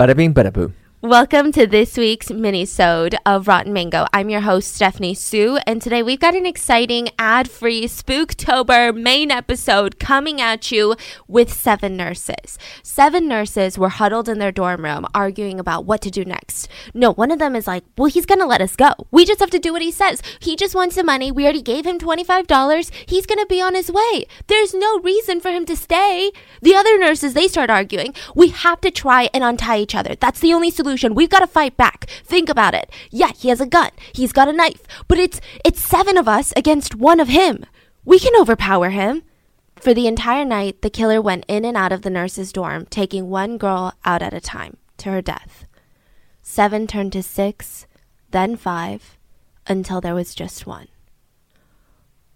Bada bing, bada boo. Welcome to this week's mini-sode of Rotten Mango. I'm your host, Stephanie Soo, and today we've got an exciting ad-free Spooktober main episode coming at you with seven nurses. Seven nurses were huddled in their dorm room arguing about what to do next. No, one of them is like, well, he's gonna let us go. We just have to do what he says. He just wants the money. We already gave him $25. He's gonna be on his way. There's no reason for him to stay. The other nurses, they start arguing. We have to try and untie each other. That's the only solution. We've got to fight back. Think about it. Yeah, he has a gun. He's got a knife. But it's it's seven of us against one of him. We can overpower him. For the entire night, the killer went in and out of the nurse's dorm, taking one girl out at a time to her death. Seven turned to six, then five, until there was just one.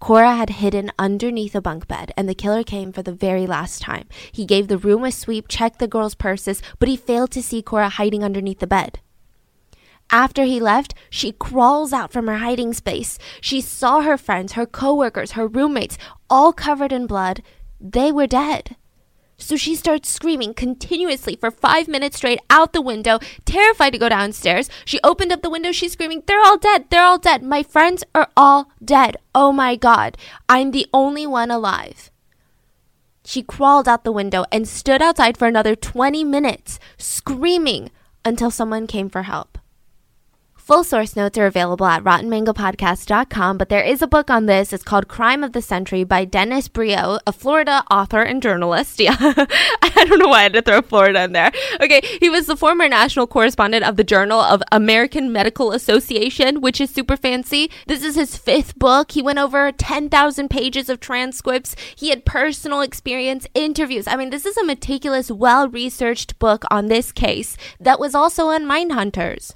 Cora had hidden underneath a bunk bed, and the killer came for the very last time. He gave the room a sweep, checked the girls' purses, but he failed to see Cora hiding underneath the bed. After he left, she crawls out from her hiding space. She saw her friends, her coworkers, her roommates, all covered in blood. They were dead. So she starts screaming continuously for five minutes straight out the window, terrified to go downstairs. She opened up the window, she's screaming, They're all dead, they're all dead. My friends are all dead. Oh my God, I'm the only one alive. She crawled out the window and stood outside for another 20 minutes, screaming until someone came for help. Full source notes are available at rottenmangopodcast.com, but there is a book on this. It's called Crime of the Century by Dennis Breo, a Florida author and journalist. Yeah, I don't know why I had to throw Florida in there. Okay, he was the former national correspondent of the Journal of American Medical Association, which is super fancy. This is his fifth book. He went over 10,000 pages of transcripts. He had personal experience, interviews. I mean, this is a meticulous, well researched book on this case that was also on Mindhunters.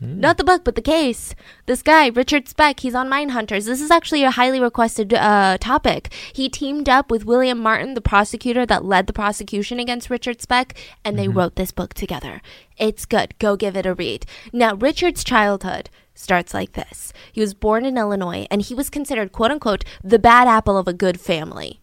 Hmm. Not the book, but the case. This guy, Richard Speck, he's on Mindhunters. This is actually a highly requested uh, topic. He teamed up with William Martin, the prosecutor that led the prosecution against Richard Speck, and they wrote this book together. It's good. Go give it a read. Now, Richard's childhood starts like this. He was born in Illinois, and he was considered, quote unquote, the bad apple of a good family.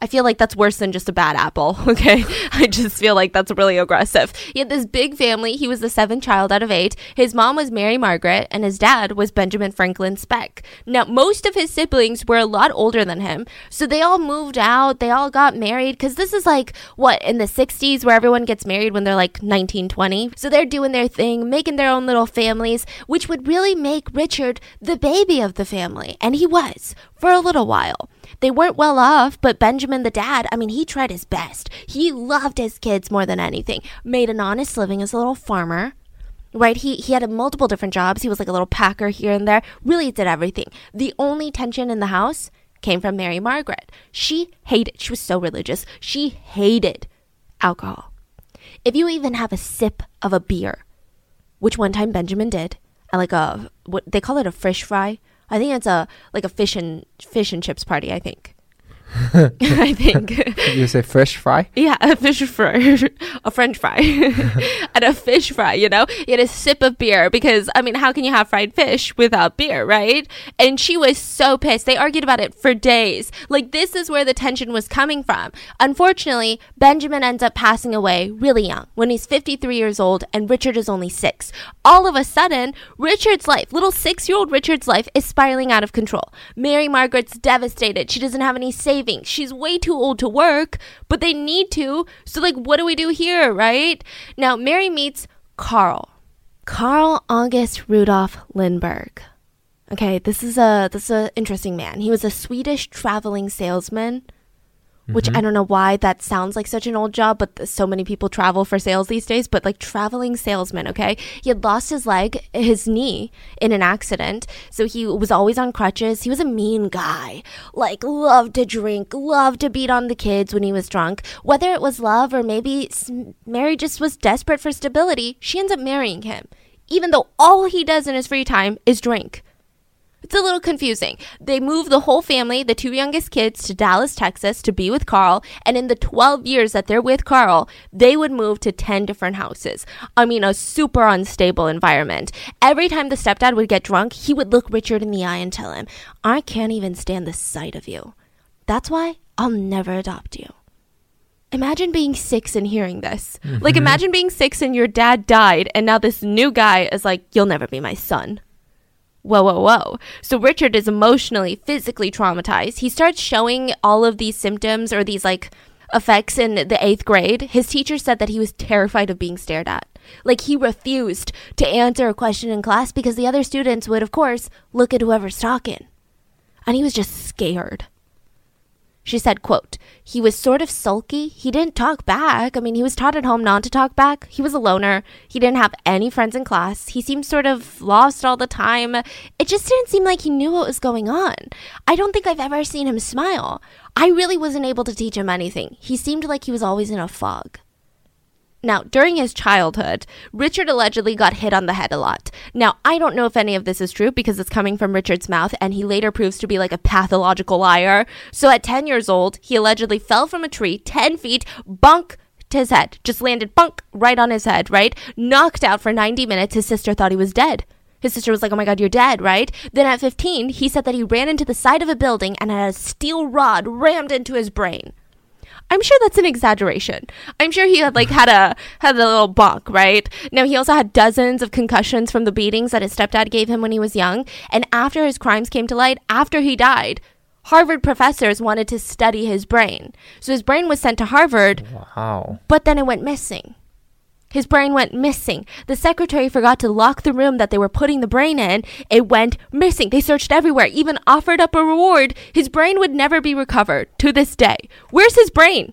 I feel like that's worse than just a bad apple, okay? I just feel like that's really aggressive. He had this big family. He was the seventh child out of eight. His mom was Mary Margaret, and his dad was Benjamin Franklin Speck. Now, most of his siblings were a lot older than him, so they all moved out. They all got married, because this is like, what, in the 60s where everyone gets married when they're like 19, 20? So they're doing their thing, making their own little families, which would really make Richard the baby of the family. And he was, for a little while. They weren't well off, but Benjamin, the dad, I mean, he tried his best. He loved his kids more than anything, made an honest living as a little farmer. Right, he he had multiple different jobs. He was like a little packer here and there. Really did everything. The only tension in the house came from Mary Margaret. She hated. She was so religious. She hated alcohol. If you even have a sip of a beer, which one time Benjamin did, like a what they call it a fish fry. I think it's a like a fish and fish and chips party. I think. I think. You say fresh fry? Yeah, a fish fry, a French fry, and a fish fry. You know, you had a sip of beer because I mean, how can you have fried fish without beer, right? And she was so pissed. They argued about it for days. Like this is where the tension was coming from. Unfortunately, Benjamin ends up passing away really young when he's 53 years old, and Richard is only six. All of a sudden, Richard's life, little six-year-old Richard's life, is spiraling out of control. Mary Margaret's devastated. She doesn't have any savings. She's way too old to work, but they need to. So, like, what do we do here, right? Now, Mary meets Carl. Carl August Rudolph Lindbergh. Okay, this is a this is an interesting man. He was a Swedish traveling salesman, which mm-hmm. I don't know why that sounds like such an old job, but th- so many people travel for sales these days. But like traveling salesman, okay, he had lost his leg, his knee in an accident, so he was always on crutches. He was a mean guy, like loved to drink, loved to beat on the kids when he was drunk. Whether it was love or maybe Mary just was desperate for stability, she ends up marrying him, even though all he does in his free time is drink. It's a little confusing. They moved the whole family, the two youngest kids, to Dallas, Texas to be with Carl. And in the 12 years that they're with Carl, they would move to 10 different houses. I mean, a super unstable environment. Every time the stepdad would get drunk, he would look Richard in the eye and tell him, I can't even stand the sight of you. That's why I'll never adopt you. Imagine being six and hearing this. Like, mm-hmm. imagine being six and your dad died, and now this new guy is like, You'll never be my son. Whoa, whoa, whoa. So Richard is emotionally, physically traumatized. He starts showing all of these symptoms or these like effects in the eighth grade. His teacher said that he was terrified of being stared at. Like he refused to answer a question in class because the other students would, of course, look at whoever's talking. And he was just scared. She said, quote, he was sort of sulky. He didn't talk back. I mean, he was taught at home not to talk back. He was a loner. He didn't have any friends in class. He seemed sort of lost all the time. It just didn't seem like he knew what was going on. I don't think I've ever seen him smile. I really wasn't able to teach him anything. He seemed like he was always in a fog. Now, during his childhood, Richard allegedly got hit on the head a lot. Now, I don't know if any of this is true because it's coming from Richard's mouth, and he later proves to be like a pathological liar. So, at 10 years old, he allegedly fell from a tree 10 feet, bunk his head, just landed bunk right on his head, right? Knocked out for 90 minutes. His sister thought he was dead. His sister was like, Oh my God, you're dead, right? Then at 15, he said that he ran into the side of a building and had a steel rod rammed into his brain. I'm sure that's an exaggeration. I'm sure he had like had a had a little bonk, right? Now he also had dozens of concussions from the beatings that his stepdad gave him when he was young, and after his crimes came to light, after he died, Harvard professors wanted to study his brain. So his brain was sent to Harvard, Wow. but then it went missing. His brain went missing. The secretary forgot to lock the room that they were putting the brain in. It went missing. They searched everywhere, even offered up a reward. His brain would never be recovered to this day. Where's his brain?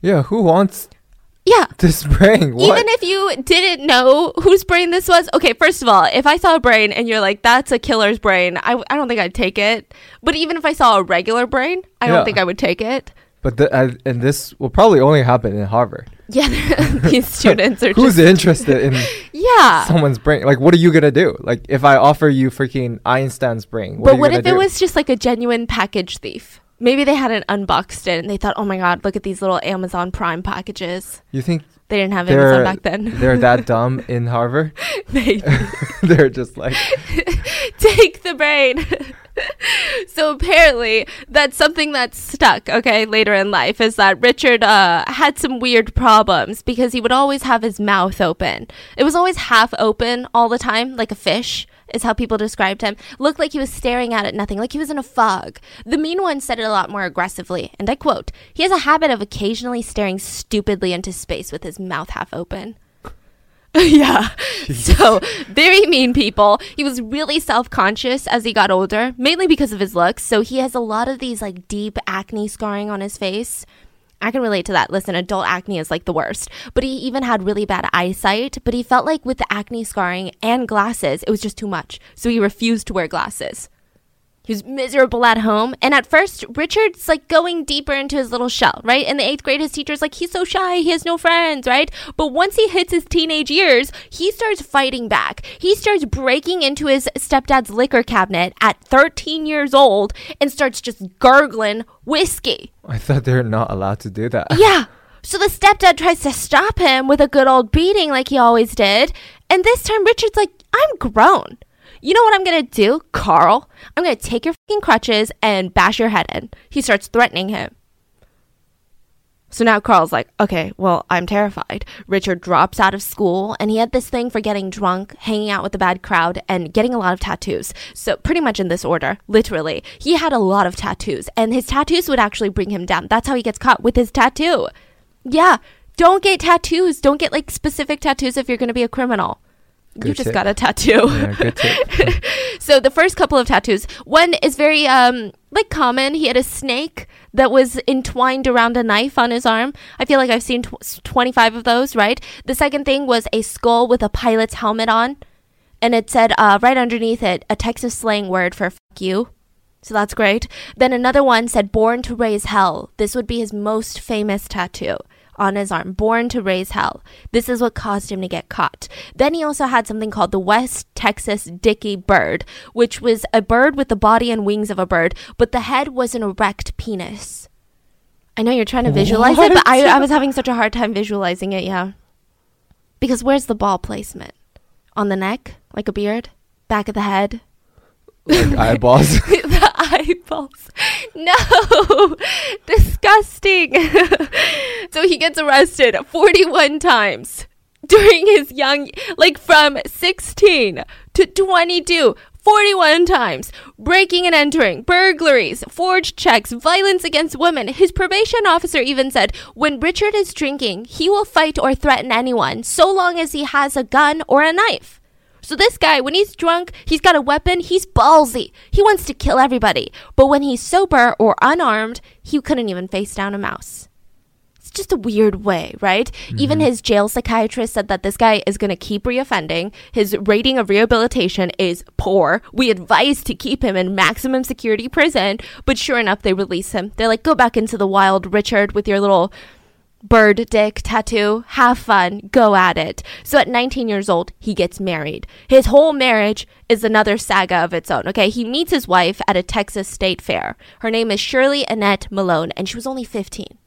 Yeah, who wants Yeah. this brain? What? Even if you didn't know whose brain this was, okay, first of all, if I saw a brain and you're like, that's a killer's brain, I, I don't think I'd take it. But even if I saw a regular brain, I Yeah. don't think I would take it. but the, uh, and this will probably only happen in Harvard. Yeah, these students are Who's interested in Yeah. someone's brain? Like, what are you gonna do? Like, if I offer you freaking Einstein's brain, what are but what if do? it was just like a genuine package thief? Maybe they hadn't unboxed it and they thought, oh my god, look at these little Amazon Prime packages. You think They didn't have Amazon back then. they're that dumb in Harvard? Maybe. they're just like, take the brain. so apparently, that's something that's stuck. Okay, later in life is that Richard uh, had some weird problems because he would always have his mouth open. It was always half open all the time, like a fish. Is how people described him. Looked like he was staring out at nothing, like he was in a fog. The mean one said it a lot more aggressively, and I quote, He has a habit of occasionally staring stupidly into space with his mouth half open. yeah. So, very mean people. He was really self conscious as he got older, mainly because of his looks. So, he has a lot of these like deep acne scarring on his face. I can relate to that. Listen, adult acne is like the worst. But he even had really bad eyesight. But he felt like with the acne scarring and glasses, it was just too much. So, he refused to wear glasses. He was miserable at home. And at first, Richard's like going deeper into his little shell, right? In the eighth grade, his teacher's like, he's so shy, he has no friends, right? But once he hits his teenage years, he starts fighting back. He starts breaking into his stepdad's liquor cabinet at 13 years old and starts just gurgling whiskey. I thought they're not allowed to do that. Yeah. So the stepdad tries to stop him with a good old beating like he always did. And this time Richard's like, I'm grown. You know what I'm going to do, Carl? I'm going to take your fucking crutches and bash your head in. He starts threatening him. So now Carl's like, okay, well, I'm terrified. Richard drops out of school and he had this thing for getting drunk, hanging out with a bad crowd, and getting a lot of tattoos. So, pretty much in this order, literally. He had a lot of tattoos and his tattoos would actually bring him down. That's how he gets caught with his tattoo. Yeah, don't get tattoos. Don't get like specific tattoos if you're going to be a criminal. You just tip. got a tattoo. Yeah, good so the first couple of tattoos, one is very um like common. He had a snake that was entwined around a knife on his arm. I feel like I've seen tw- 25 of those, right? The second thing was a skull with a pilot's helmet on, and it said uh, right underneath it a Texas slang word for "fuck you." So that's great. Then another one said "Born to Raise Hell." This would be his most famous tattoo on his arm, born to raise hell. This is what caused him to get caught. Then he also had something called the West Texas Dickey bird, which was a bird with the body and wings of a bird, but the head was an erect penis. I know you're trying to visualize it, but I, I was having such a hard time visualizing it, yeah. Because where's the ball placement? On the neck? Like a beard? Back of the head? like eyeballs. eyeballs. No, disgusting. so he gets arrested 41 times during his young, like from 16 to 22. 41 times, breaking and entering, burglaries, forged checks, violence against women. His probation officer even said, when Richard is drinking, he will fight or threaten anyone so long as he has a gun or a knife. So this guy, when he's drunk, he's got a weapon, he's ballsy. He wants to kill everybody. But when he's sober or unarmed, he couldn't even face down a mouse It's just a weird way, right? Mm-hmm. Even his jail psychiatrist said that this guy is going to keep reoffending. His rating of rehabilitation is poor. We advise to keep him in maximum security prison, but sure enough, they release him. They're like, go back into the wild, Richard, with your little bird dick tattoo. Have fun. Go at it. So at 19 years old, he gets married. His whole marriage is another saga of its own. Okay. He meets his wife at a Texas state fair. Her name is Shirley Annette Malone, and she was only 15.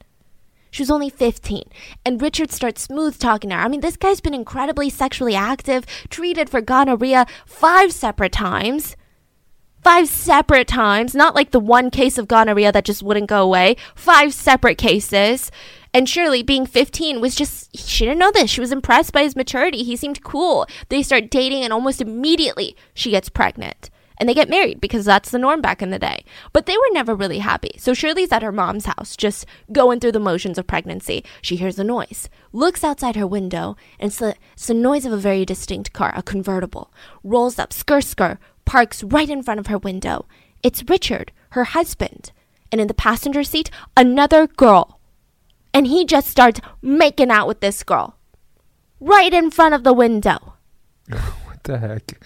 She was only 15. And Richard starts smooth talking to her. I mean, this guy's been incredibly sexually active, treated for gonorrhea five separate times. Five separate times. Not like the one case of gonorrhea that just wouldn't go away. Five separate cases. And Shirley, being 15, was just, she didn't know this. She was impressed by his maturity. He seemed cool. They start dating, and almost immediately she gets pregnant and they get married because that's the norm back in the day. But they were never really happy. So Shirley's at her mom's house, just going through the motions of pregnancy. She hears a noise, looks outside her window, and it's the, it's the noise of a very distinct car, a convertible. Rolls up, skr skr, parks right in front of her window. It's Richard, her husband. And in the passenger seat, another girl. And he just starts making out with this girl. Right in front of the window. what the heck?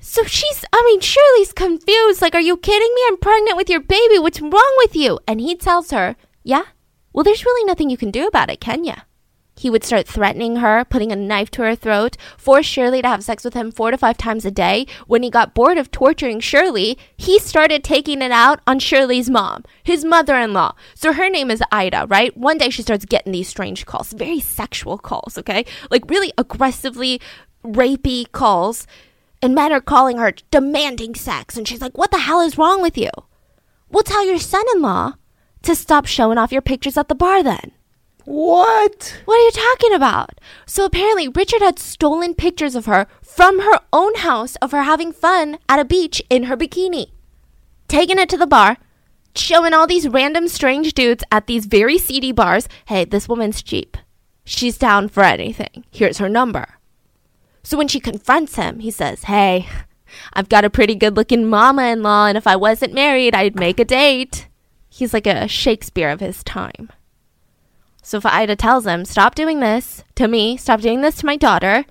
So she's, I mean, Shirley's confused. Like, are you kidding me? I'm pregnant with your baby. What's wrong with you? And he tells her, Yeah? Well, there's really nothing you can do about it, can ya? He would start threatening her, putting a knife to her throat, force Shirley to have sex with him four to five times a day. When he got bored of torturing Shirley, he started taking it out on Shirley's mom, his mother in law. So her name is Ida, right? One day she starts getting these strange calls, very sexual calls, okay? Like really aggressively rapey calls and men are calling her demanding sex. And she's like, What the hell is wrong with you? We'll tell your son in law to stop showing off your pictures at the bar then. What? What are you talking about? So apparently, Richard had stolen pictures of her from her own house of her having fun at a beach in her bikini, taking it to the bar, showing all these random strange dudes at these very seedy bars. Hey, this woman's cheap. She's down for anything. Here's her number. So when she confronts him, he says, Hey, I've got a pretty good looking mama in law, and if I wasn't married, I'd make a date. He's like a Shakespeare of his time. So if Ida tells him, Stop doing this to me, stop doing this to my daughter,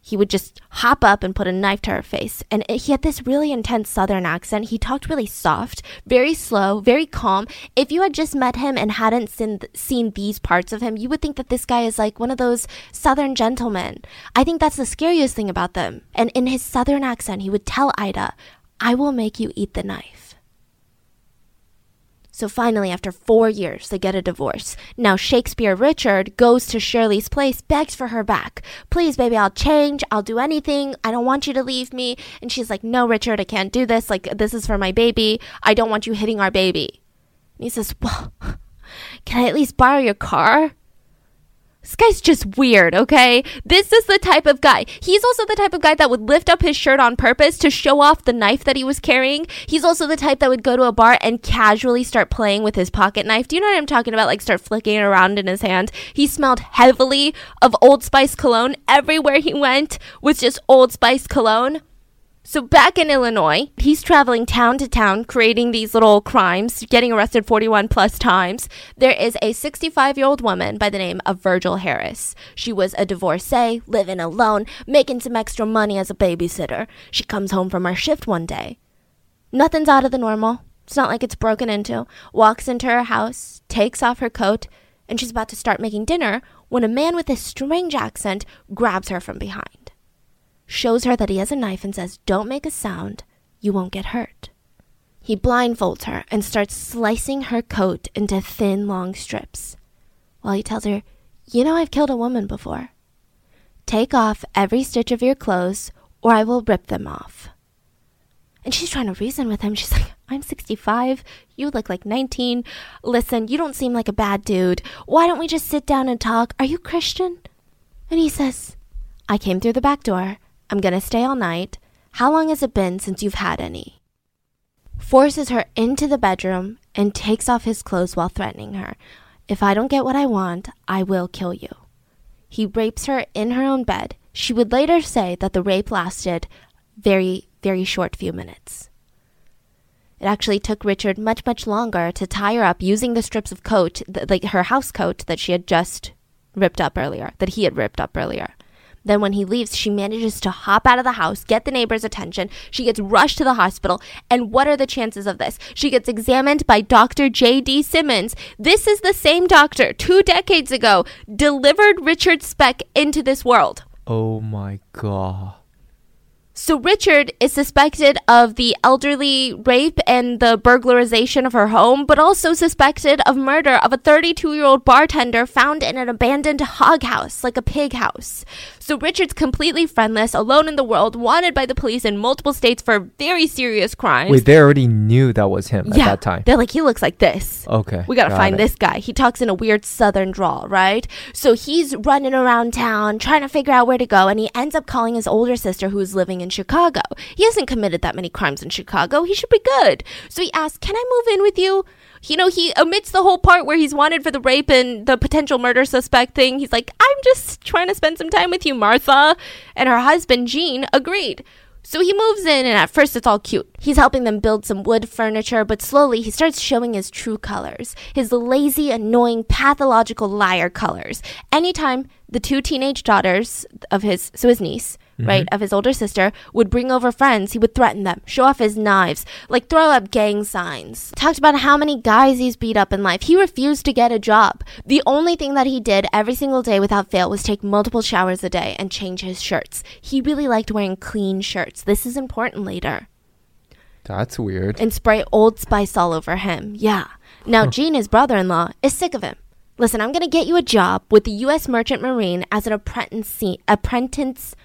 he would just hop up and put a knife to her face. And he had this really intense southern accent. He talked really soft, very slow, very calm. If you had just met him and hadn't seen, seen these parts of him, you would think that this guy is like one of those southern gentlemen. I think that's the scariest thing about them. And in his southern accent, he would tell Ida, I will make you eat the knife. So finally, after four years, they get a divorce. Now, Shakespeare Richard goes to Shirley's place, begs for her back. Please, baby, I'll change. I'll do anything. I don't want you to leave me. And she's like, No, Richard, I can't do this. Like, this is for my baby. I don't want you hitting our baby. And he says, Well, can I at least borrow your car? This guy's just weird, okay? This is the type of guy. He's also the type of guy that would lift up his shirt on purpose to show off the knife that he was carrying. He's also the type that would go to a bar and casually start playing with his pocket knife. Do you know what I'm talking about? Like start flicking it around in his hand. He smelled heavily of Old Spice cologne. Everywhere he went was just Old Spice cologne. So back in Illinois, he's traveling town to town creating these little crimes, getting arrested 41 plus times. There is a 65 year old woman by the name of Virgil Harris. She was a divorcee, living alone, making some extra money as a babysitter. She comes home from her shift one day. Nothing's out of the normal. It's not like it's broken into. Walks into her house, takes off her coat, and she's about to start making dinner when a man with a strange accent grabs her from behind shows her that he has a knife and says, Don't make a sound, you won't get hurt. He blindfolds her and starts slicing her coat into thin, long strips, while he tells her, You know, I've killed a woman before. Take off every stitch of your clothes, or I will rip them off. And she's trying to reason with him. She's like, I'm 65. You look like 19. Listen, you don't seem like a bad dude. Why don't we just sit down and talk? Are you Christian? And he says, I came through the back door. I'm gonna stay all night. How long has it been since you've had any? Forces her into the bedroom and takes off his clothes while threatening her. If I don't get what I want, I will kill you. He rapes her in her own bed. She would later say that the rape lasted very, very short few minutes. It actually took Richard much, much longer to tie her up using the strips of coat, like her house coat that she had just ripped up earlier, that he had ripped up earlier. Then, when he leaves, she manages to hop out of the house, get the neighbor's attention. She gets rushed to the hospital. And what are the chances of this? She gets examined by Dr. J.D. Simmons. This is the same doctor two decades ago delivered Richard Speck into this world. Oh my god. So Richard is suspected of the elderly rape and the burglarization of her home, but also suspected of murder of a 32 year old bartender found in an abandoned hog house, like a pig house. So Richard's completely friendless, alone in the world, wanted by the police in multiple states for very serious crimes. Wait, they already knew that was him yeah, at that time. They're like, he looks like this. Okay. We gotta got find it. this guy. He talks in a weird southern drawl, right? So he's running around town trying to figure out where to go, and he ends up calling his older sister who's living in Chicago. He hasn't committed that many crimes in Chicago. He should be good. So he asks, Can I move in with you? You know, he omits the whole part where he's wanted for the rape and the potential murder suspect thing. He's like, I'm just trying to spend some time with you, Martha. And her husband, Gene, agreed. So he moves in, and at first it's all cute. He's helping them build some wood furniture, but slowly he starts showing his true colors his lazy, annoying, pathological liar colors. Anytime the two teenage daughters of his, so his niece, right, mm-hmm. of his older sister, would bring over friends, he would threaten them, show off his knives, like throw up gang signs. Talked about how many guys he's beat up in life. He refused to get a job. The only thing that he did every single day without fail was take multiple showers a day and change his shirts. He really liked wearing clean shirts. This is important later That's weird. and spray Old Spice all over him. Yeah. Now, Gene, his brother in law, is sick of him. Listen, I'm going to get you a job with the U.S. Merchant Marine as an apprentice, apprentice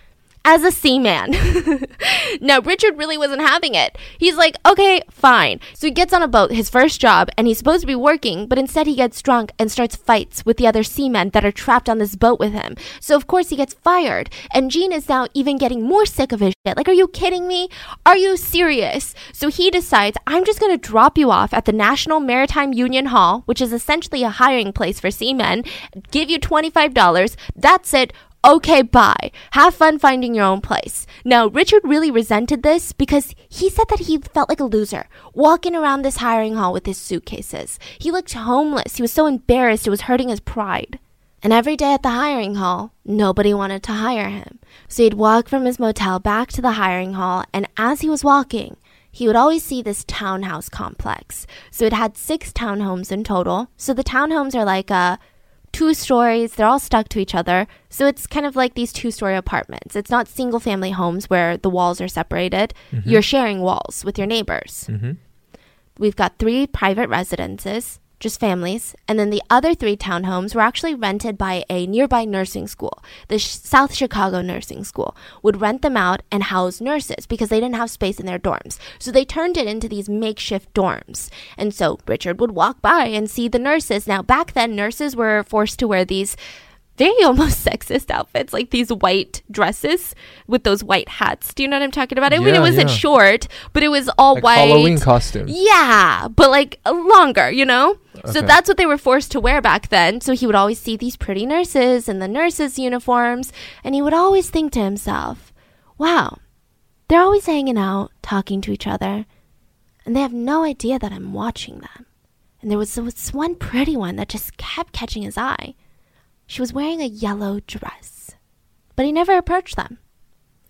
as a seaman. now, Richard really wasn't having it. He's like, okay, fine. So he gets on a boat, his first job, and he's supposed to be working, but instead he gets drunk and starts fights with the other seamen that are trapped on this boat with him. So, of course, he gets fired. And Gene is now even getting more sick of his shit. Like, are you kidding me? Are you serious? So he decides, I'm just going to drop you off at the National Maritime Union Hall, which is essentially a hiring place for seamen, give you $25. That's it okay, bye. Have fun finding your own place. Now, Richard really resented this because he said that he felt like a loser walking around this hiring hall with his suitcases. He looked homeless. He was so embarrassed, it was hurting his pride. And every day at the hiring hall, nobody wanted to hire him. So he'd walk from his motel back to the hiring hall, and as he was walking, he would always see this townhouse complex. So it had six townhomes in total. So the townhomes are like uh, two stories, they're all stuck to each other. So it's kind of like these two story apartments. It's not single family homes where the walls are separated. You're sharing walls with your neighbors. Mhm. We've got three private residences, just families, and then the other three townhomes were actually rented by a nearby nursing school. The Sh- South Chicago Nursing School would rent them out and house nurses because they didn't have space in their dorms. So they turned it into these makeshift dorms. And so Richard would walk by and see the nurses. Now, back then, nurses were forced to wear these very almost sexist outfits, like these white dresses with those white hats. Do you know what I'm talking about? I mean, it wasn't yeah. short, but it was all Like white. Halloween costumes. Yeah, but like uh, longer, you know? So that's what they were forced to wear back then. So he would always see these pretty nurses in the nurses' uniforms, and he would always think to himself, wow, they're always hanging out, talking to each other, and they have no idea that I'm watching them. And there was this one pretty one that just kept catching his eye. She was wearing a yellow dress, but he never approached them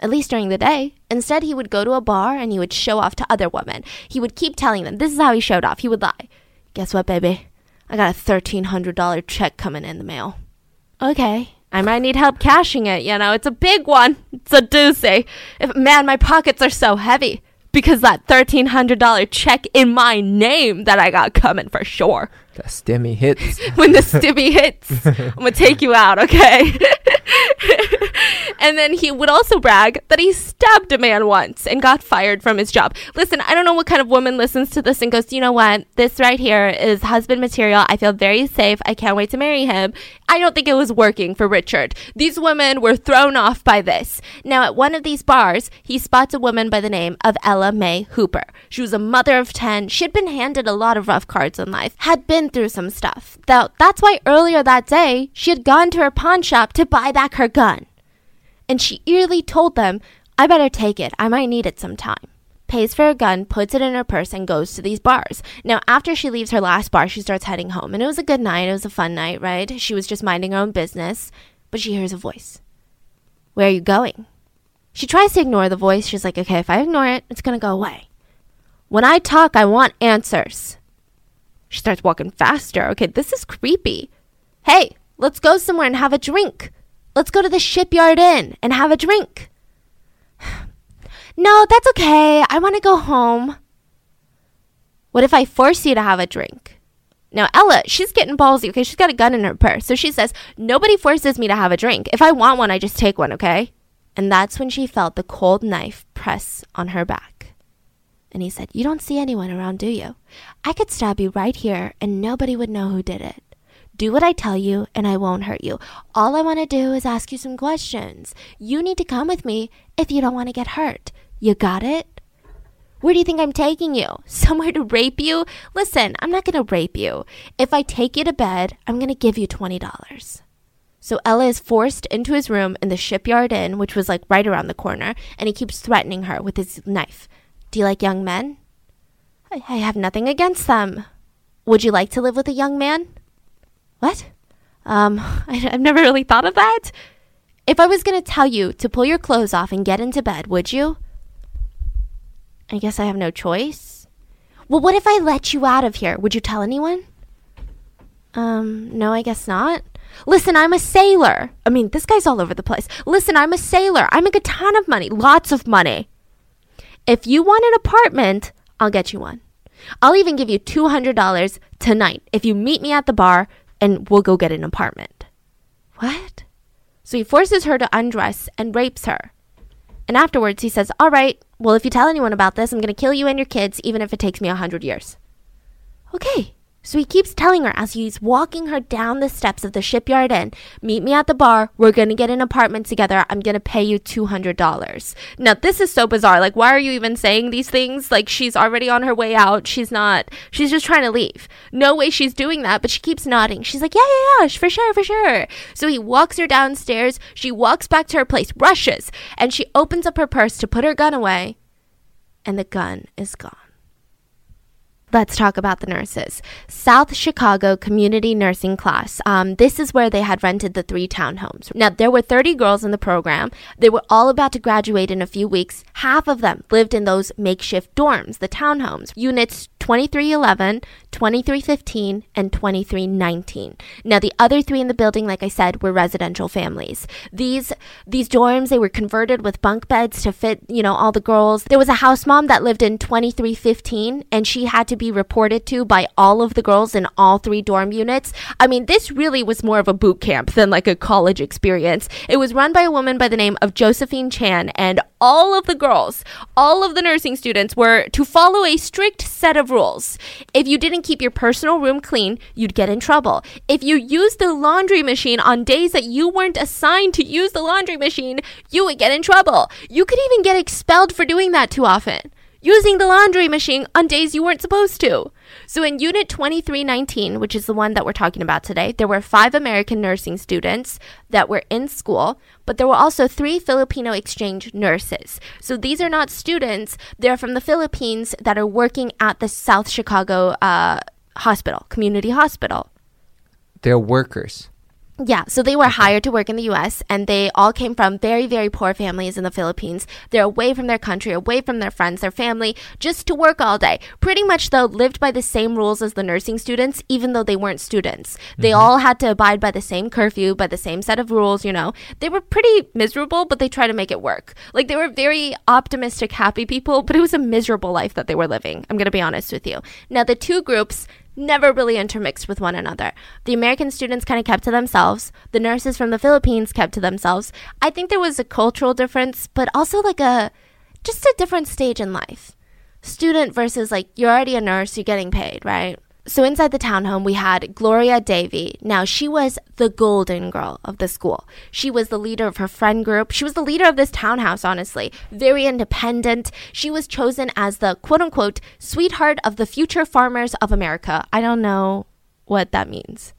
at least during the day. Instead, he would go to a bar and he would show off to other women. He would keep telling them, This is how he showed off. He would lie. Guess what, baby? I got a $1,300 check coming in the mail. Okay. I might need help cashing it, you know. It's a big one. It's a doozy. If, man, my pockets are so heavy because that $1,300 check in my name that I got coming for sure. That stimmy hits. when the stimmy hits, I'm gonna take you out, okay? and then he would also brag that he stabbed a man once and got fired from his job. Listen, I don't know what kind of woman listens to this and goes, you know what? This right here is husband material. I feel very safe. I can't wait to marry him. I don't think it was working for Richard. These women were thrown off by this. Now, at one of these bars, he spots a woman by the name of Ella May Hooper. She was a mother of 10. She had been handed a lot of rough cards in life, had been through some stuff. Though that's why earlier that day, she had gone to her pawn shop to buy back her gun. And she eerily told them, I better take it. I might need it sometime pays for a gun, puts it in her purse, and goes to these bars. Now, after she leaves her last bar, she starts heading home. And it was a good night. It was a fun night, right? She was just minding her own business, but she hears a voice. Where are you going? She tries to ignore the voice. She's like, okay, if I ignore it, it's to go away. When I talk, I want answers. She starts walking faster. Okay, this is creepy. Hey, let's go somewhere and have a drink. Let's go to the shipyard inn and have a drink. No, that's okay. I want to go home. What if I force you to have a drink? Now, Ella, she's getting ballsy, okay? She's got a gun in her purse. So she says, Nobody forces me to have a drink. If I want one, I just take one, okay? And that's when she felt the cold knife press on her back. And he said, You don't see anyone around, do you? I could stab you right here and nobody would know who did it. Do what I tell you and I won't hurt you. All I want to do is ask you some questions. You need to come with me if you don't want to get hurt. You got it? Where do you think I'm taking you? Somewhere to rape you? Listen, I'm not going to rape you. If I take you to bed, I'm going to give you $20. So Ella is forced into his room in the shipyard inn, which was like right around the corner, and he keeps threatening her with his knife. Do you like young men? I, I have nothing against them. Would you like to live with a young man? What? Um, I, have never really thought of that. If I was going to tell you to pull your clothes off and get into bed, would you? I guess I have no choice. Well, what if I let you out of here? Would you tell anyone? Um, no, I guess not. Listen, I'm a sailor. I mean, this guy's all over the place. Listen, I'm a sailor. I make a ton of money, lots of money. If you want an apartment, I'll get you one. I'll even give you $200 tonight if you meet me at the bar and we'll go get an apartment. What? So he forces her to undress and rapes her. And afterwards, he says, All right, well, if you tell anyone about this, I'm going to kill you and your kids, even if it takes me a hundred years. Okay. So he keeps telling her as he's walking her down the steps of the shipyard inn, meet me at the bar. We're going to get an apartment together. I'm going to pay you $200. Now, this is so bizarre. Like, why are you even saying these things? Like, she's already on her way out. She's not, she's just trying to leave. No way she's doing that, but she keeps nodding. She's like, yeah, yeah, yeah, for sure, for sure. So he walks her downstairs. She walks back to her place, rushes, and she opens up her purse to put her gun away, and the gun is gone. Let's talk about the nurses. South Chicago Community Nursing Class. Um, this is where they had rented the three townhomes. Now, there were 30 girls in the program. They were all about to graduate in a few weeks. Half of them lived in those makeshift dorms, the townhomes. Units 2311, 2315, and 2319. Now the other three in the building, like I said, were residential families. These these dorms they were converted with bunk beds to fit, you know, all the girls. There was a house mom that lived in 2315 and she had to be reported to by all of the girls in all three dorm units. I mean, this really was more of a boot camp than like a college experience. It was run by a woman by the name of Josephine Chan and all of the girls, all of the nursing students were to follow a strict set of rules. If you didn't keep your personal room clean, you'd get in trouble. If you used the laundry machine on days that you weren't assigned to use the laundry machine, you would get in trouble. You could even get expelled for doing that too often using the laundry machine on days you weren't supposed to. So in Unit 2319, which is the one that we're talking about today, there were five American nursing students that were in school, but there were also three Filipino exchange nurses. So these are not students, they're from the Philippines that are working at the South Chicago uh, hospital, community hospital. They're workers. Yeah, so they were hired to work in the US and they all came from very, very poor families in the Philippines. They're away from their country, away from their friends, their family, just to work all day. Pretty much, though, lived by the same rules as the nursing students, even though they weren't students. They mm-hmm. all had to abide by the same curfew, by the same set of rules, you know. They were pretty miserable, but they tried to make it work. Like, they were very optimistic, happy people, but it was a miserable life that they were living. I'm going to be honest with you. Now, the two groups never really intermixed with one another. The American students kind of kept to themselves. The nurses from the Philippines kept to themselves. I think there was a cultural difference, but also like a just a different stage in life. Student versus like you're already a nurse, you're getting paid, right? So inside the townhome, we had Gloria Davy. Now, she was the golden girl of the school. She was the leader of her friend group. She was the leader of this townhouse, honestly. Very independent. She was chosen as the quote unquote sweetheart of the future farmers of America. I don't know what that means.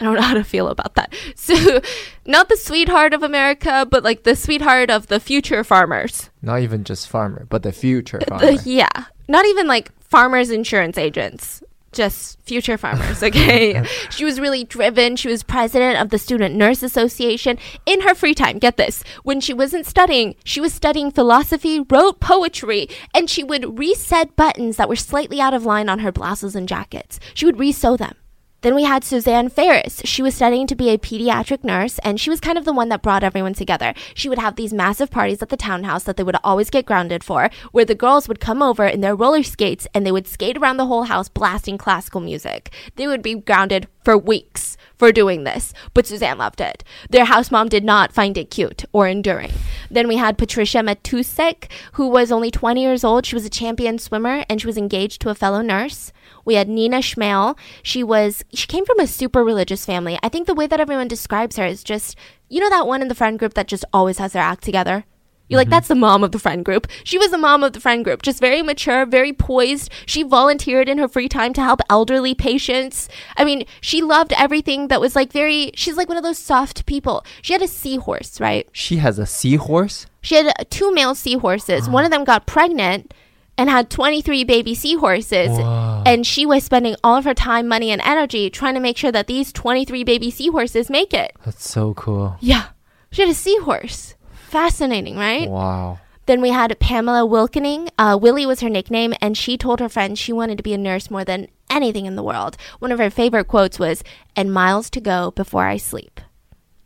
I don't know how to feel about that. So, not the sweetheart of America, but like the sweetheart of the future farmers. Not even just farmer, but the future farmer. The, yeah. Not even like farmers insurance agents just future farmers, okay? she was really driven. She was president of the Student Nurse Association in her free time. Get this. When she wasn't studying, she was studying philosophy, wrote poetry, and she would reset buttons that were slightly out of line on her blouses and jackets. She would resew them. Then we had Suzanne Farris. She was studying to be a pediatric nurse, and she was kind of the one that brought everyone together. She would have these massive parties at the townhouse that they would always get grounded for, where the girls would come over in their roller skates and they would skate around the whole house blasting classical music. They would be grounded for weeks for doing this, but Suzanne loved it. Their house mom did not find it cute or enduring. Then we had Patricia Matusek, who was only 20 years old. She was a champion swimmer and she was engaged to a fellow nurse. We had Nina Schmale. She was she came from a super religious family. I think the way that everyone describes her is just you know that one in the friend group that just always has their act together. You're like, mm-hmm. that's the mom of the friend group. She was the mom of the friend group, just very mature, very poised. She volunteered in her free time to help elderly patients. I mean, she loved everything that was like very, she's like one of those soft people. She had a seahorse, right? She has a seahorse? She had two male seahorses. Uh-huh. One of them got pregnant and had 23 baby seahorses. Wow. And she was spending all of her time, money, and energy trying to make sure that these 23 baby seahorses make it. That's so cool. Yeah. She had a seahorse. Fascinating, right? Wow. Then we had Pamela Wilkening. Uh, Willie was her nickname, and she told her friends she wanted to be a nurse more than anything in the world. One of her favorite quotes was, and miles to go before I sleep.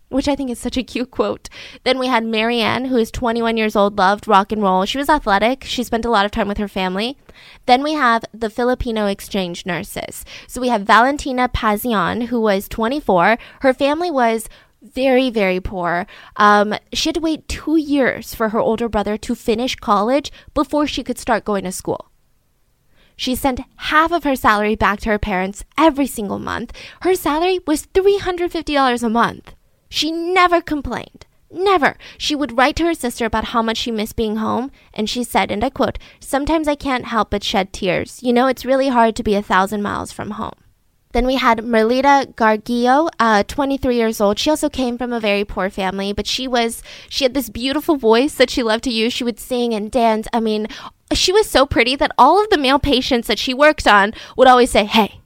Which I think is such a cute quote. Then we had Marianne, who is 21 years old, loved rock and roll. She was athletic. She spent a lot of time with her family. Then we have the Filipino exchange nurses. So we have Valentina Pasion, who was 24. Her family was very, very poor. Um, she had to wait two years for her older brother to finish college before she could start going to school. She sent half of her salary back to her parents every single month. Her salary was $350 a month. She never complained. Never. She would write to her sister about how much she missed being home, and she said, and I quote, Sometimes I can't help but shed tears. You know, it's really hard to be a thousand miles from home. Then we had Merlita Gargullo, uh, 23 years old. She also came from a very poor family, but she was, she had this beautiful voice that she loved to use. She would sing and dance. I mean, she was so pretty that all of the male patients that she worked on would always say, Hey,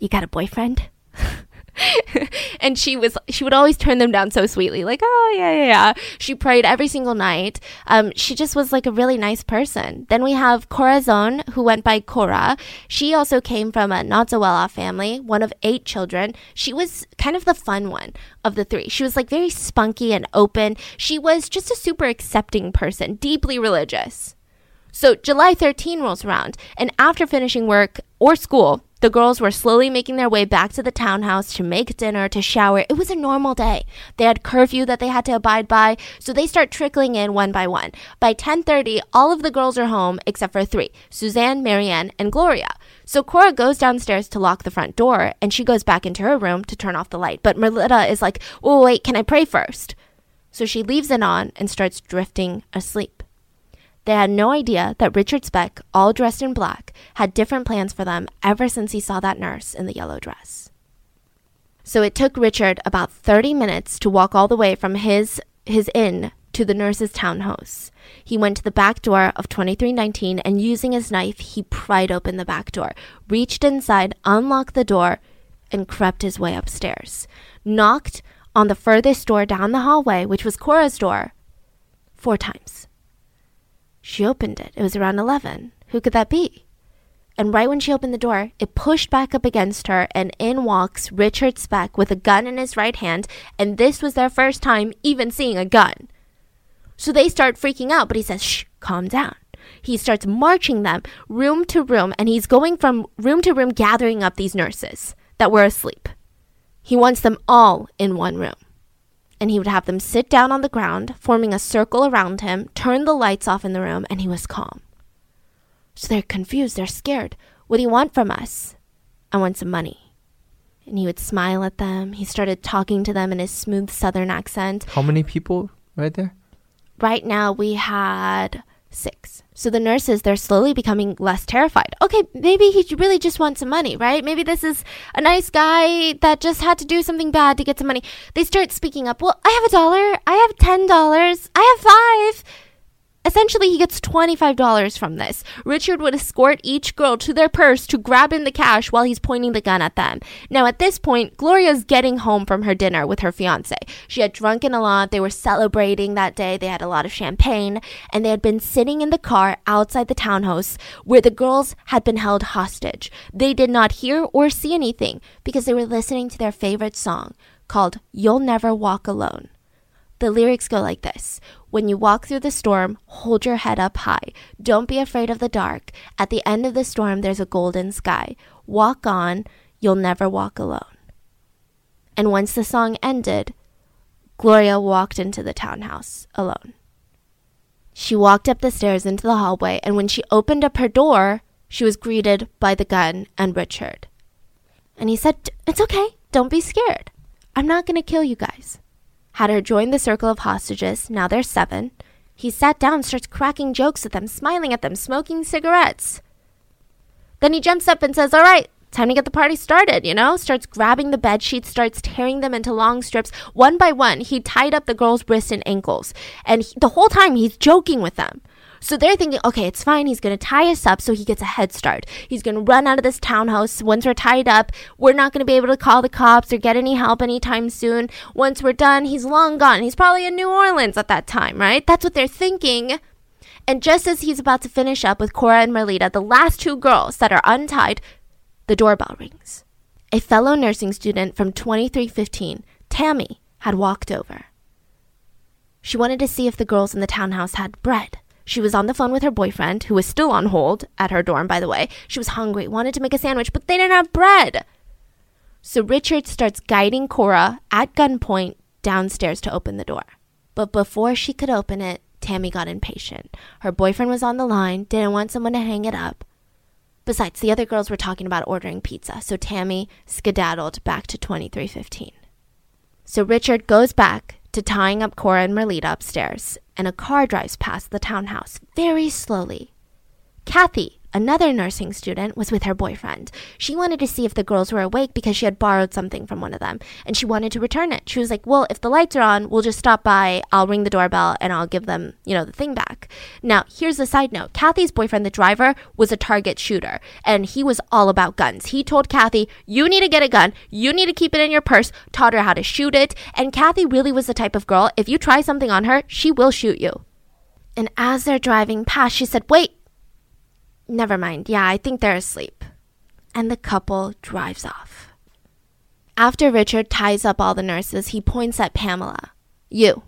you got a boyfriend? and she was she would always turn them down so sweetly like oh yeah yeah yeah. She prayed every single night. Um, she just was like a really nice person. Then we have corazon who went by cora. She also came from a not so well off family one of eight children. She was kind of the fun one of the three. She was like very spunky and open. She was just a super accepting person deeply religious. So July 13 rolls around, and after finishing work or school, the girls were slowly making their way back to the townhouse to make dinner, to shower. It was a normal day. They had curfew that they had to abide by, so they start trickling in one by one. By 10:30, all of the girls are home except for 3, Suzanne, Marianne, and Gloria. So Cora goes downstairs to lock the front door, and she goes back into her room to turn off the light. But Merlita is like, "Oh, wait, can I pray first? So she leaves it on and starts drifting asleep. They had no idea that Richard Speck, all dressed in black, had different plans for them ever since he saw that nurse in the yellow dress. So it took Richard about 30 minutes to walk all the way from his his inn to the nurse's townhouse. He went to the back door of 2319 and using his knife, he pried open the back door, reached inside, unlocked the door, and crept his way upstairs. Knocked on the furthest door down the hallway, which was Cora's door, four times. She opened it. It was around 11. Who could that be? And right when she opened the door, it pushed back up against her, and in walks Richard Speck with a gun in his right hand, and this was their first time even seeing a gun. So they start freaking out, but he says, Shh, calm down. He starts marching them room to room, and he's going from room to room gathering up these nurses that were asleep. He wants them all in one room. And he would have them sit down on the ground, forming a circle around him, turn the lights off in the room, and he was calm. So they're confused, they're scared. What do you want from us? I want some money. And he would smile at them. He started talking to them in his smooth southern accent. How many people right there? Right now, we had six. So the nurses, they're slowly becoming less terrified. Okay, maybe he really just wants some money, right? Maybe this is a nice guy that just had to do something bad to get some money. They start speaking up. Well, I have a dollar. I have ten dollars. I have five. Essentially, he gets $25 from this. Richard would escort each girl to their purse to grab in the cash while he's pointing the gun at them. Now, at this point, Gloria's getting home from her dinner with her fiance. She had drunken a lot. They were celebrating that day. They had a lot of champagne, and they had been sitting in the car outside the townhouse where the girls had been held hostage. They did not hear or see anything because they were listening to their favorite song called You'll Never Walk Alone. The lyrics go like this When you walk through the storm, hold your head up high. Don't be afraid of the dark. At the end of the storm, there's a golden sky. Walk on, you'll never walk alone. And once the song ended, Gloria walked into the townhouse alone. She walked up the stairs into the hallway, and when she opened up her door, she was greeted by the gun and Richard. And he said, It's okay. Don't be scared. I'm not going to kill you guys had her join the circle of hostages. Now there's seven. He sat down, starts cracking jokes at them, smiling at them, smoking cigarettes. Then he jumps up and says, All right, time to get the party started, you know? Starts grabbing the bed sheets, starts tearing them into long strips. One by one, he tied up the girls' wrists and ankles. And he, the whole time, he's joking with them. So they're thinking, okay, it's fine. He's going to tie us up so he gets a head start. He's going to run out of this townhouse. Once we're tied up, we're not going to be able to call the cops or get any help anytime soon. Once we're done, he's long gone. He's probably in New Orleans at that time, right? That's what they're thinking. And just as he's about to finish up with Cora and Merlita, the last two girls that are untied, the doorbell rings. A fellow nursing student from 2315, Tammy, had walked over. She wanted to see if the girls in the townhouse had bread. She was on the phone with her boyfriend, who was still on hold at her dorm, by the way. She was hungry, wanted to make a sandwich, but they didn't have bread. So Richard starts guiding Cora at gunpoint downstairs to open the door. But before she could open it, Tammy got impatient. Her boyfriend was on the line, didn't want someone to hang it up. Besides, the other girls were talking about ordering pizza, so Tammy skedaddled back to 2315. So Richard goes back to tying up Cora and Merlita upstairs, and a car drives past the townhouse very slowly. Kathy, Another nursing student was with her boyfriend. She wanted to see if the girls were awake because she had borrowed something from one of them and she wanted to return it. She was like, Well, if the lights are on, we'll just stop by, I'll ring the doorbell, and I'll give them, you know, the thing back. Now, here's a side note Kathy's boyfriend, the driver, was a target shooter and he was all about guns. He told Kathy, You need to get a gun, you need to keep it in your purse, taught her how to shoot it. And Kathy really was the type of girl, if you try something on her, she will shoot you. And as they're driving past, she said, Wait, Never mind. Yeah, I think they're asleep. And the couple drives off. After Richard ties up all the nurses, he points at Pamela. You.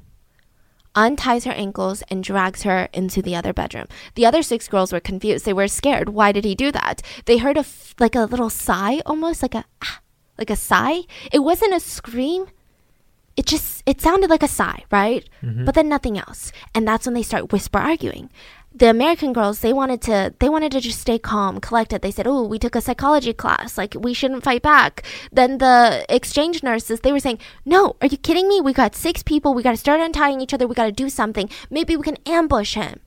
Unties her ankles and drags her into the other bedroom. The other six girls were confused. They were scared. Why did he do that? They heard a f- like a little sigh, almost like a ah, like a sigh. It wasn't a scream. It just it sounded like a sigh, right? Mm-hmm. But then nothing else. And that's when they start whisper arguing the American girls they wanted to they wanted to just stay calm, collected. They said, "Oh, we took a psychology class. Like we shouldn't fight back." Then the exchange nurses they were saying, "No, are you kidding me? We got six people. We got to start untying each other. We got to do something. Maybe we can ambush him."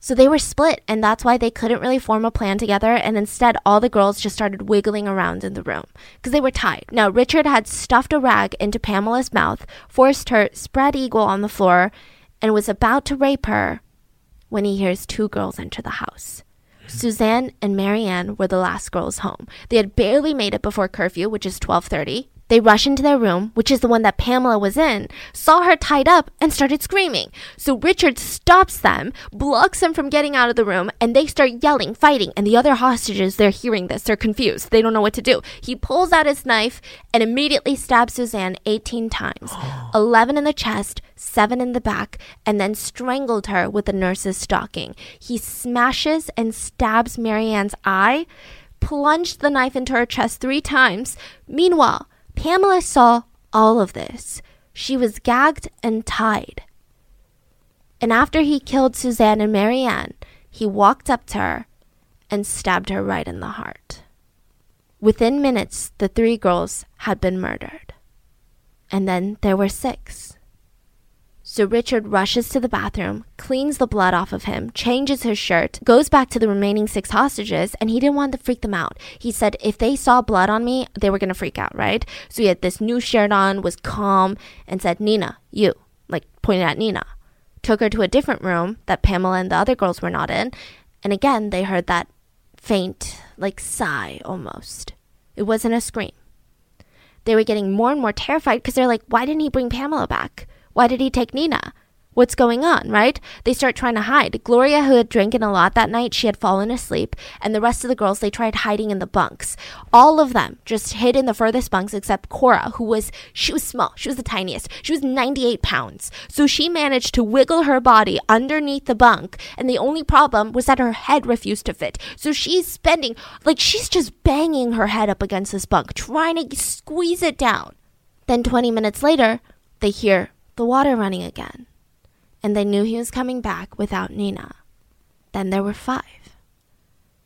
So they were split, and that's why they couldn't really form a plan together. And instead, all the girls just started wiggling around in the room because they were tied. Now, Richard had stuffed a rag into Pamela's mouth, forced her spread eagle on the floor, and was about to rape her when he hears two girls enter the house. Suzanne and Marianne were the last girls home. They had barely made it before curfew, which is 12:30, They rush into their room, which is the one that Pamela was in, saw her tied up, and started screaming. So Richard stops them, blocks them from getting out of the room, and they start yelling, fighting. And the other hostages, they're hearing this. They're confused. They don't know what to do. He pulls out his knife and immediately stabs Suzanne 18 times 11 in the chest, 7 in the back, and then strangled her with the nurse's stocking. He smashes and stabs Marianne's eye, plunged the knife into her chest three times. Meanwhile, Pamela saw all of this. She was gagged and tied. And after he killed Suzanne and Marianne, he walked up to her and stabbed her right in the heart. Within minutes, the three girls had been murdered. And then there were six. So Richard rushes to the bathroom, cleans the blood off of him, changes his shirt, goes back to the remaining six hostages, and he didn't want to freak them out. He said if they saw blood on me, they were going to freak out, right? So he had this new shirt on, was calm, and said, Nina, you, like pointed at Nina. Took her to a different room that Pamela and the other girls were not in, and again they heard that faint, like sigh almost. It wasn't a scream. They were getting more and more terrified because they're like, why didn't he bring Pamela back? Why did he take Nina? What's going on, right? They start trying to hide. Gloria, who had drinking a lot that night, she had fallen asleep, and the rest of the girls, they tried hiding in the bunks. All of them just hid in the furthest bunks except Cora, who was, she was small. She was the tiniest. She was 98 pounds. So she managed to wiggle her body underneath the bunk, and the only problem was that her head refused to fit. So she's spending, like, she's just banging her head up against this bunk, trying to squeeze it down. Then 20 minutes later, they hear the water running again and they knew he was coming back without Nina. Then there were five.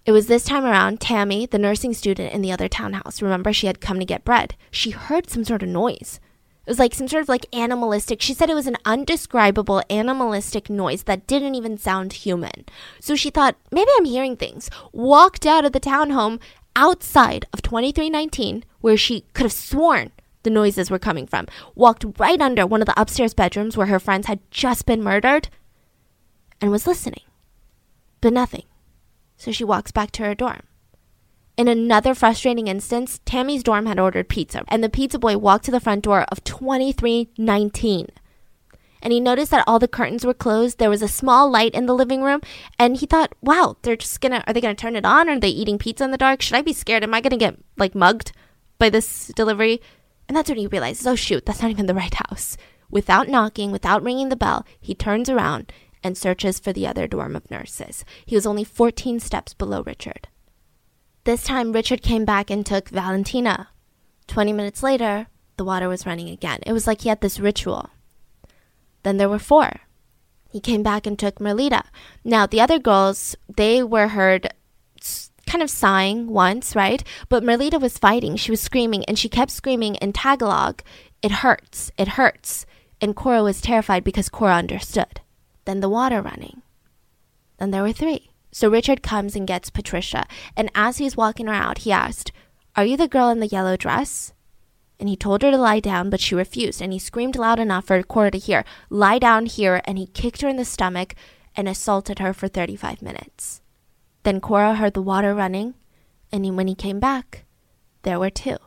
It was this time around Tammy, the nursing student in the other townhouse. Remember, she had come to get bread. She heard some sort of noise. It was like some sort of like animalistic. She said it was an undescribable animalistic noise that didn't even sound human. So she thought, maybe I'm hearing things. Walked out of the townhome outside of 2319, where she could have sworn the noises were coming from, walked right under one of the upstairs bedrooms where her friends had just been murdered, and was listening. But nothing. So she walks back to her dorm. In another frustrating instance, Tammy's dorm had ordered pizza, and the pizza boy walked to the front door of 2319. And he noticed that all the curtains were closed. There was a small light in the living room, and he thought, wow, they're just gonna, are they gonna turn it on? Are they eating pizza in the dark? Should I be scared? Am I gonna get, like, mugged by this delivery? And that's when he realizes, oh shoot, that's not even the right house. Without knocking, without ringing the bell, he turns around and searches for the other dorm of nurses. He was only 14 steps below Richard. This time, Richard came back and took Valentina. 20 minutes later, the water was running again. It was like he had this ritual. Then there were four. He came back and took Merlita. Now, the other girls, they were heard kind of sighing once, right? But Merlita was fighting. She was screaming, and she kept screaming in Tagalog, It hurts, it hurts. And Cora was terrified because Cora understood. Then the water running. Then there were three. So Richard comes and gets Patricia, and as he's walking her out, he asked, Are you the girl in the yellow dress? And he told her to lie down, but she refused, and he screamed loud enough for Cora to hear, Lie down here, and he kicked her in the stomach and assaulted her for 35 minutes. Then Cora heard the water running, and when he came back, there were two.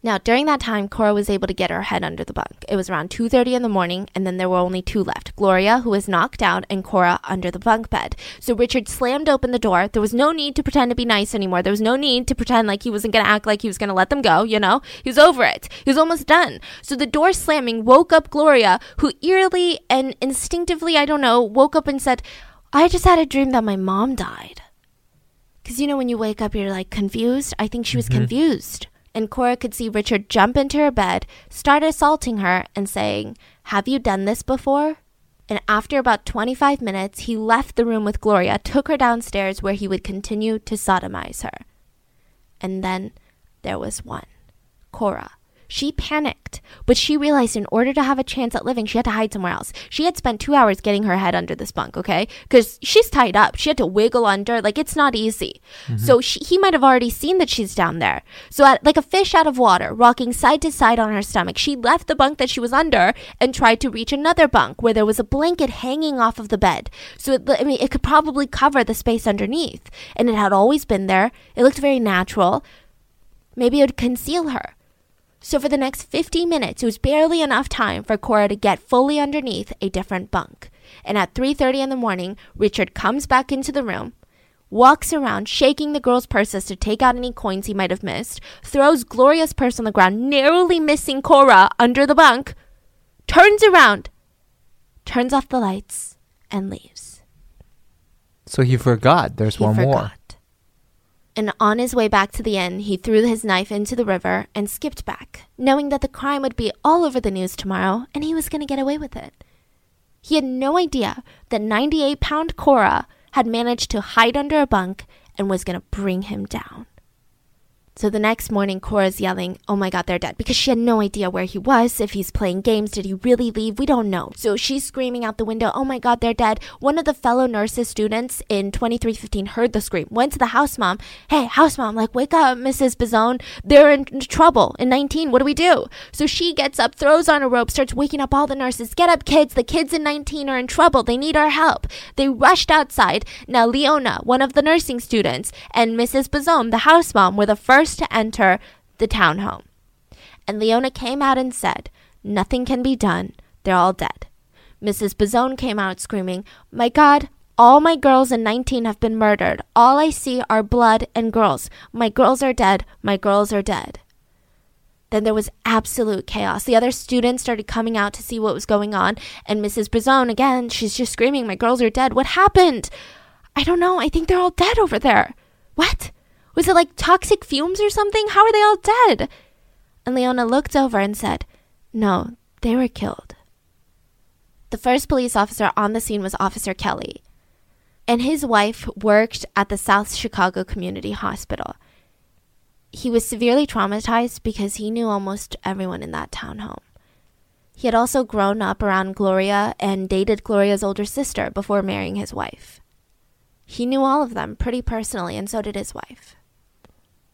Now, during that time, Cora was able to get her head under the bunk. It was around 2:30 in the morning, and then there were only two left: Gloria, who was knocked out, and Cora under the bunk bed. So Richard slammed open the door. There was no need to pretend to be nice anymore. There was no need to pretend like he wasn't going to act like he was going to let them go, you know? He was over it. He was almost done. So the door slamming woke up Gloria, who eerily and instinctively, I don't know, woke up and said, I just had a dream that my mom died. Because, you know, when you wake up, you're like confused. I think she was mm-hmm. confused. And Cora could see Richard jump into her bed, start assaulting her, and saying, Have you done this before? And after about 25 minutes, he left the room with Gloria, took her downstairs where he would continue to sodomize her. And then there was one Cora. She panicked, but she realized in order to have a chance at living, she had to hide somewhere else. She had spent two hours getting her head under this bunk, okay? Because she's tied up. She had to wiggle under. Like, it's not easy. Mm-hmm. So she, he might have already seen that she's down there. So, at, like a fish out of water, rocking side to side on her stomach, she left the bunk that she was under and tried to reach another bunk where there was a blanket hanging off of the bed. So, it, I mean, it could probably cover the space underneath. And it had always been there. It looked very natural. Maybe it would conceal her. So for the next 50 minutes, it was barely enough time for Cora to get fully underneath a different bunk. And at 3:30 in the morning, Richard comes back into the room, walks around shaking the girl's purses to take out any coins he might have missed, throws Gloria's purse on the ground, narrowly missing Cora under the bunk, turns around, turns off the lights, and leaves. So he forgot there's He one more. And on his way back to the inn, he threw his knife into the river and skipped back, knowing that the crime would be all over the news tomorrow and he was going to get away with it. He had no idea that 98 pound Cora had managed to hide under a bunk and was going to bring him down. So the next morning, Cora's yelling, Oh my god, they're dead, because she had no idea where he was. If he's playing games, did he really leave? We don't know. So she's screaming out the window, Oh my god, they're dead. One of the fellow nurses students in 2315 heard the scream, went to the house mom. Hey, house mom, like, wake up, Mrs. Bisone. They're in trouble in 19. What do we do? So she gets up, throws on a rope, starts waking up all the nurses. Get up, kids. The kids in 19 are in trouble. They need our help. They rushed outside. Now, Leona, one of the nursing students, and Mrs. Bisone, the house mom, were the first to enter the townhome. And Leona came out and said, Nothing can be done. They're all dead. Mrs. Bisone came out screaming, My God, all my girls in 19 have been murdered. All I see are blood and girls. My girls are dead. My girls are dead. Then there was absolute chaos. The other students started coming out to see what was going on. And Mrs. Bisone, again, she's just screaming, My girls are dead. What happened? I don't know. I think they're all dead over there. What? Was it like toxic fumes or something? How are they all dead? And Leona looked over and said, No, they were killed. The first police officer on the scene was Officer Kelly, and his wife worked at the South Chicago Community Hospital. He was severely traumatized because he knew almost everyone in that townhome. He had also grown up around Gloria and dated Gloria's older sister before marrying his wife. He knew all of them pretty personally, and so did his wife.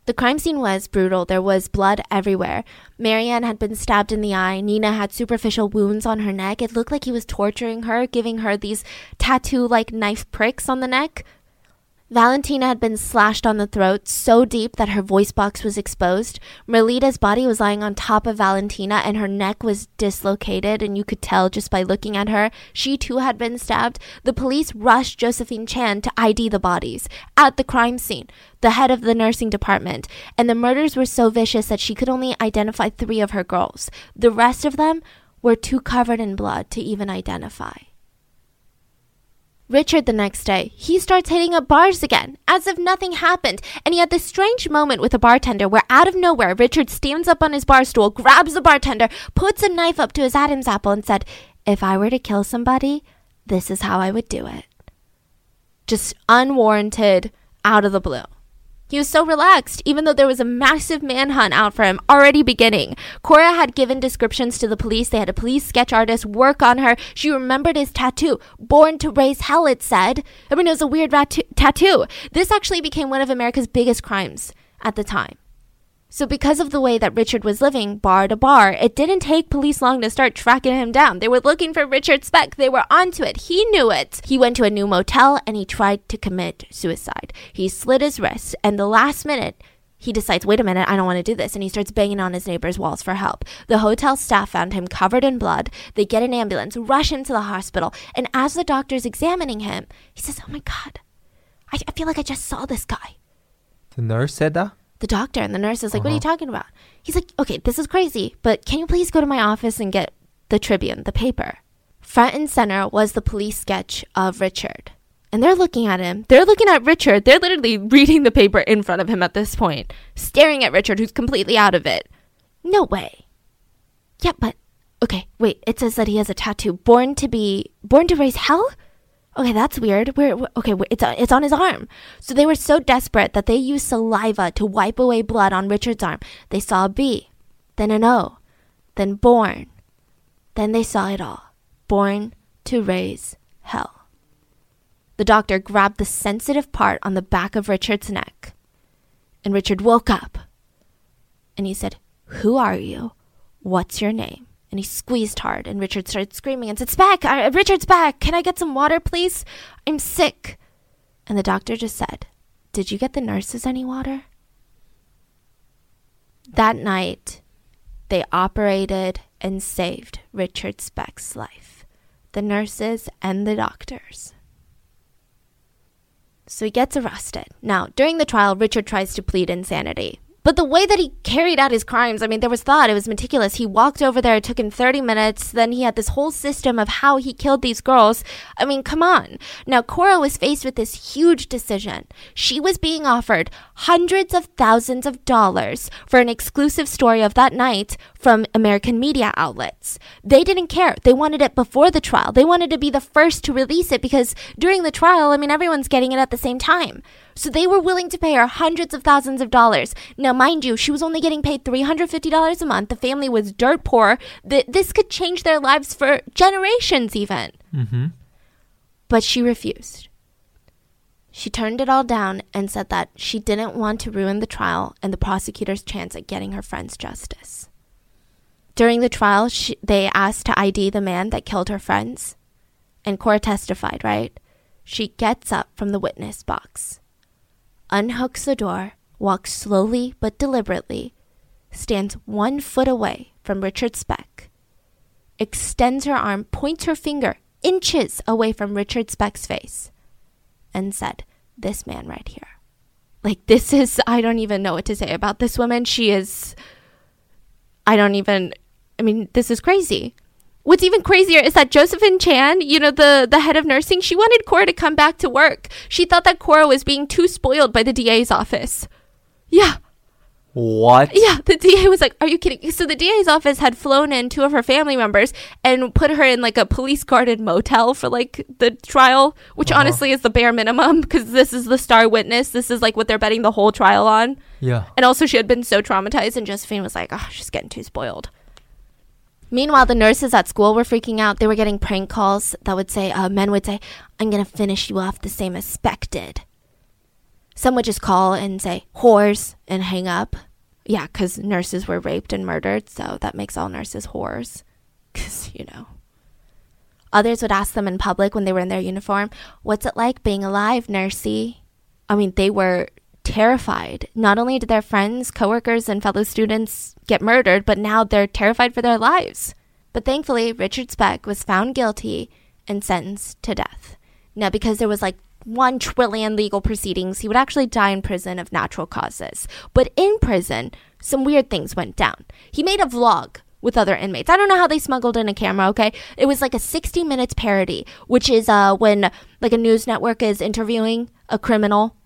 The crime scene was brutal. There was blood everywhere. Marianne had been stabbed in the eye. Nina had superficial wounds on her neck. It looked like he was torturing her, giving her these tattoo like knife pricks on the neck. Valentina had been slashed on the throat so deep that her voice box was exposed. Merlita's body was lying on top of Valentina and her neck was dislocated, and you could tell just by looking at her. She too had been stabbed. The police rushed Josephine Chan to ID the bodies at the crime scene, the head of the nursing department, and the murders were so vicious that she could only identify three of her girls. The rest of them were too covered in blood to even identify. Richard the next day, he starts hitting up bars again, as if nothing happened, and he had this strange moment with a bartender where out of nowhere Richard stands up on his bar stool, grabs the bartender, puts a knife up to his Adam's apple, and said, If I were to kill somebody, this is how I would do it. Just unwarranted, out of the blue. He was so relaxed, even though there was a massive manhunt out for him already beginning. Cora had given descriptions to the police. They had a police sketch artist work on her. She remembered his tattoo. Born to raise hell, it said. I mean, it was a weird rat- tattoo. This actually became one of America's biggest crimes at the time. So, because of the way that Richard was living bar to bar, it didn't take police long to start tracking him down. They were looking for Richard Speck. They were onto it. He knew it. He went to a new motel and he tried to commit suicide. He slit his wrist, and the last minute, he decides, wait a minute, I don't want to do this. And he starts banging on his neighbor's walls for help. The hotel staff found him covered in blood. They get an ambulance, rush him to the hospital. And as the doctor's examining him, he says, Oh my God, I, I feel like I just saw this guy The nurse said that? The doctor and the nurse is like, What are you Uh-huh. talking about? He's like, Okay, this is crazy, but can you please go to my office and get the Tribune, the paper? Front and center was the police sketch of Richard. And they're looking at him. They're looking at Richard. They're literally reading the paper in front of him at this point, staring at Richard, who's completely out of it. No way. Yeah, but okay, wait. It says that he has a tattoo. Born to be, born to raise hell. Okay, that's weird. Where? Okay, it's uh, it's on his arm. So they were so desperate that they used saliva to wipe away blood on Richard's arm. They saw a B, then an O, then born. Then they saw it all. Born to raise hell. The doctor grabbed the sensitive part on the back of Richard's neck. And Richard woke up. And he said, Who are you? What's your name? And he squeezed hard, and Richard started screaming and said, Speck! Uh, Richard's back! Can I get some water, please? I'm sick. And the doctor just said, Did you get the nurses any water? That night, they operated and saved Richard Speck's life. The nurses and the doctors. So he gets arrested. Now, during the trial, Richard tries to plead insanity. But the way that he carried out his crimes, I mean, there was thought, it was meticulous. He walked over there, it took him 30 minutes. Then he had this whole system of how he killed these girls. I mean, come on. Now, Cora was faced with this huge decision. She was being offered hundreds of thousands of dollars for an exclusive story of that night from American media outlets. They didn't care. They wanted it before the trial. They wanted to be the first to release it because during the trial, I mean, everyone's getting it at the same time. So they were willing to pay her hundreds of thousands of dollars. Now, mind you, she was only getting paid $350 a month. The family was dirt poor. This could change their lives for generations, even. Mm-hmm. But she refused. She turned it all down and said that she didn't want to ruin the trial and the prosecutor's chance at getting her friends justice. During the trial, she, they asked to ID the man that killed her friends. And Cora testified, right? She gets up from the witness box unhooks the door, walks slowly but deliberately, stands one foot away from Richard Speck, extends her arm, points her finger inches away from Richard Speck's face, and said, This man right here. Like, this is, I don't even know what to say about this woman. She is, I don't even, I mean, this is crazy. What's even crazier is that Josephine Chan, you know, the, the head of nursing, she wanted Cora to come back to work. She thought that Cora was being too spoiled by the DA's office. Yeah. What? Yeah, the DA was like, Are you kidding? So the DA's office had flown in two of her family members and put her in like a police guarded motel for like the trial, which uh-huh. honestly is the bare minimum because this is the star witness. This is like what they're betting the whole trial on. Yeah. And also, she had been so traumatized, and Josephine was like, Oh, she's getting too spoiled. Meanwhile, the nurses at school were freaking out. They were getting prank calls that would say, uh, men would say, I'm going to finish you off the same as Speck did. Some would just call and say, whores, and hang up. Yeah, because nurses were raped and murdered, so that makes all nurses whores. Because, you know. Others would ask them in public when they were in their uniform, What's it like being alive, nursey? I mean, they were terrified. Not only did their friends, coworkers, and fellow students get murdered, but now they're terrified for their lives. But thankfully, Richard Speck was found guilty and sentenced to death. Now, because there was like one trillion legal proceedings, he would actually die in prison of natural causes. But in prison, some weird things went down. He made a vlog with other inmates. I don't know how they smuggled in a camera, okay? It was like a 60 minutes parody, which is uh, when like a news network is interviewing a criminal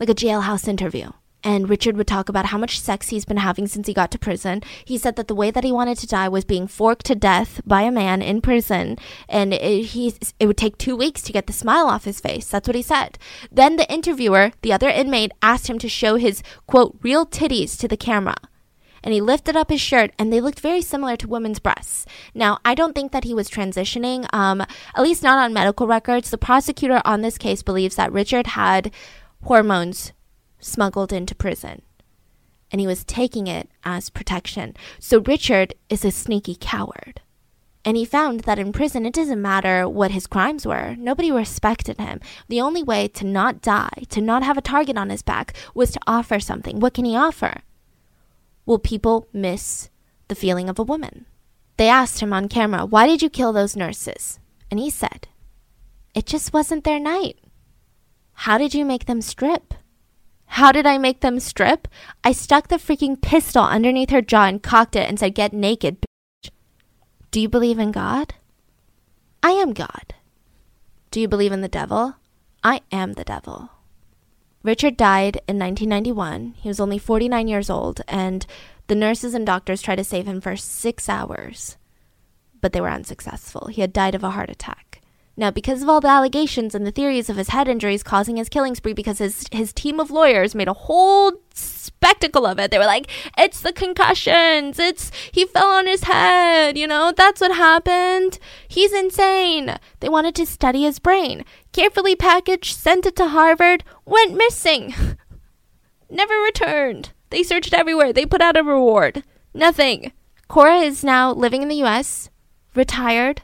like a jailhouse interview. And Richard would talk about how much sex he's been having since he got to prison. He said that the way that he wanted to die was being forked to death by a man in prison, and it, he it would take two weeks to get the smile off his face. That's what he said. Then the interviewer, the other inmate, asked him to show his quote real titties to the camera and he lifted up his shirt and they looked very similar to women's breasts. Now, I don't think that he was transitioning, um, at least not on medical records. The prosecutor on this case believes that Richard had hormones smuggled into prison. And he was taking it as protection. So Richard is a sneaky coward. And he found that in prison, it doesn't matter what his crimes were. Nobody respected him. The only way to not die, to not have a target on his back, was to offer something. What can he offer? Will people miss the feeling of a woman? They asked him on camera, Why did you kill those nurses? And he said, It just wasn't their night. How did you make them strip? How did I make them strip? I stuck the freaking pistol underneath her jaw and cocked it and said, Get naked, bitch. Do you believe in God? I am God. Do you believe in the devil? I am the devil. Richard died in 1991. He was only 49 years old, and the nurses and doctors tried to save him for six hours, but they were unsuccessful. He had died of a heart attack. Now, because of all the allegations and the theories of his head injuries causing his killing spree, because his, his team of lawyers made a whole spectacle of it, they were like, it's the concussions, it's he fell on his head, you know, that's what happened. He's insane. They wanted to study his brain. Carefully packaged, sent it to Harvard, went missing. Never returned. They searched everywhere. They put out a reward. Nothing. Cora is now living in the US, retired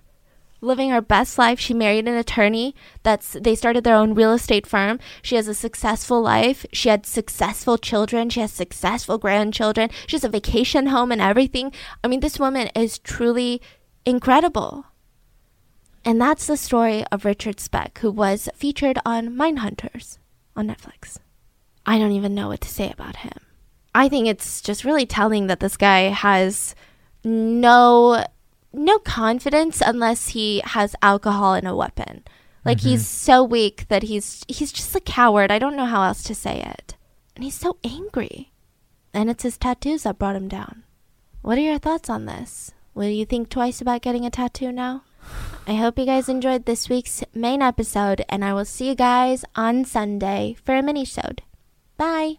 living her best life. She married an attorney. That's they started their own real estate firm. She has a successful life. She had successful children. She has successful grandchildren. She has a vacation home and everything. I mean, this woman is truly incredible. And that's the story of Richard Speck, who was featured on Mindhunters on Netflix. I don't even know what to say about him. I think it's just really telling that this guy has no no confidence unless he has alcohol and a weapon. Like mm-hmm. he's so weak that he's he's just a coward. I don't know how else to say it. And he's so angry. And it's his tattoos that brought him down. What are your thoughts on this? Will you think twice about getting a tattoo now? I hope you guys enjoyed this week's main episode, and I will see you guys on Sunday for a mini-sode. Bye!